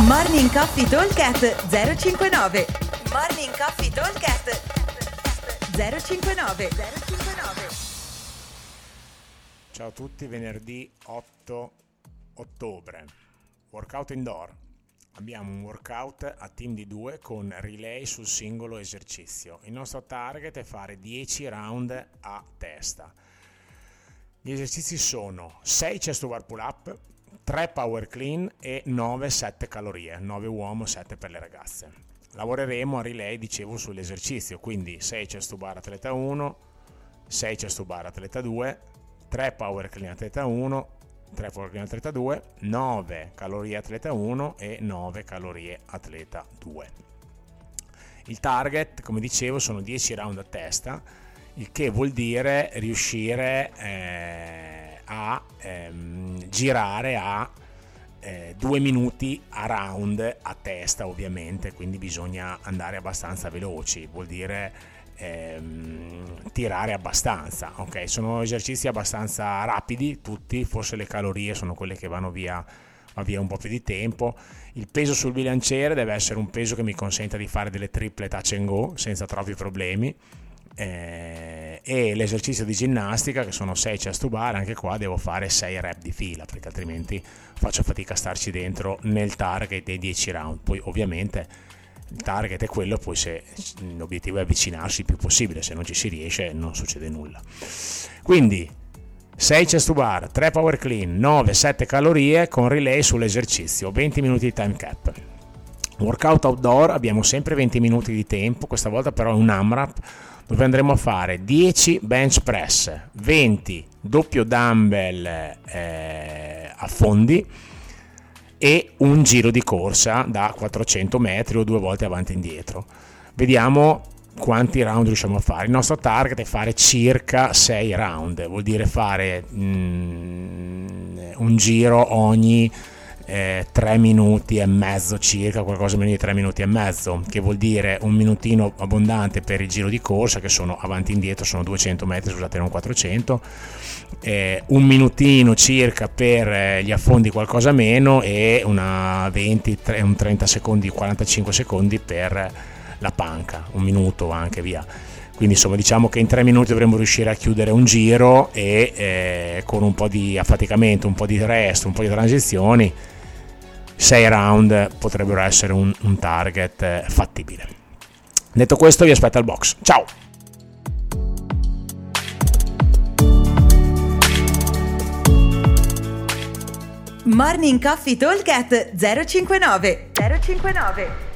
Morning Coffee Talkcast 059 Morning Coffee Talkcast 059 059 Ciao a tutti, venerdì 8 ottobre. Workout indoor. Abbiamo un workout a team di due con relay sul singolo esercizio. Il nostro target è fare 10 round a testa. Gli esercizi sono 6 chest bar pull up, 3 power clean e 9 7 calorie, 9 uomo, 7 per le ragazze. Lavoreremo a relay, dicevo, sull'esercizio, quindi 6 chest bar atleta 1, 6 chest bar atleta 2, 3 power clean atleta 1, 3 power clean atleta 2, 9 calorie atleta 1 e 9 calorie atleta 2. Il target, come dicevo, sono 10 round a testa, il che vuol dire riuscire eh, a ehm, girare a eh, due minuti a round a testa ovviamente quindi bisogna andare abbastanza veloci vuol dire ehm, tirare abbastanza ok? Sono esercizi abbastanza rapidi tutti forse le calorie sono quelle che vanno via va via un po' più di tempo. Il peso sul bilanciere deve essere un peso che mi consenta di fare delle triple touch and go senza troppi problemi eh, e l'esercizio di ginnastica che sono 6 chest to bar anche qua devo fare 6 rep di fila perché altrimenti faccio fatica a starci dentro nel target dei 10 round. Poi ovviamente il target è quello poi se l'obiettivo è avvicinarsi il più possibile se non ci si riesce non succede nulla. Quindi 6 chest to bar 3 power clean 9 7 calorie con relay sull'esercizio 20 minuti di time cap. Workout outdoor abbiamo sempre 20 minuti di tempo questa volta però è un AMRAP dove andremo a fare 10 bench press, 20 doppio dumbbell eh, a fondi e un giro di corsa da 400 metri o due volte avanti e indietro. Vediamo quanti round riusciamo a fare. Il nostro target è fare circa 6 round, vuol dire fare mm, un giro ogni eh, 3 minuti e mezzo circa, qualcosa meno di 3 minuti e mezzo, che vuol dire un minutino abbondante per il giro di corsa, che sono avanti e indietro, sono 200 metri, scusate, non 400, eh, un minutino circa per eh, gli affondi qualcosa meno e una 20, un 30 secondi, 45 secondi per la panca, un minuto anche via. Quindi insomma diciamo che in tre minuti dovremmo riuscire a chiudere un giro e eh, con un po' di affaticamento, un po' di resto, un po' di transizioni 6 round potrebbero essere un, un target eh, fattibile. Detto questo, vi aspetto al box. Ciao! Morning Coffee Talk 059 059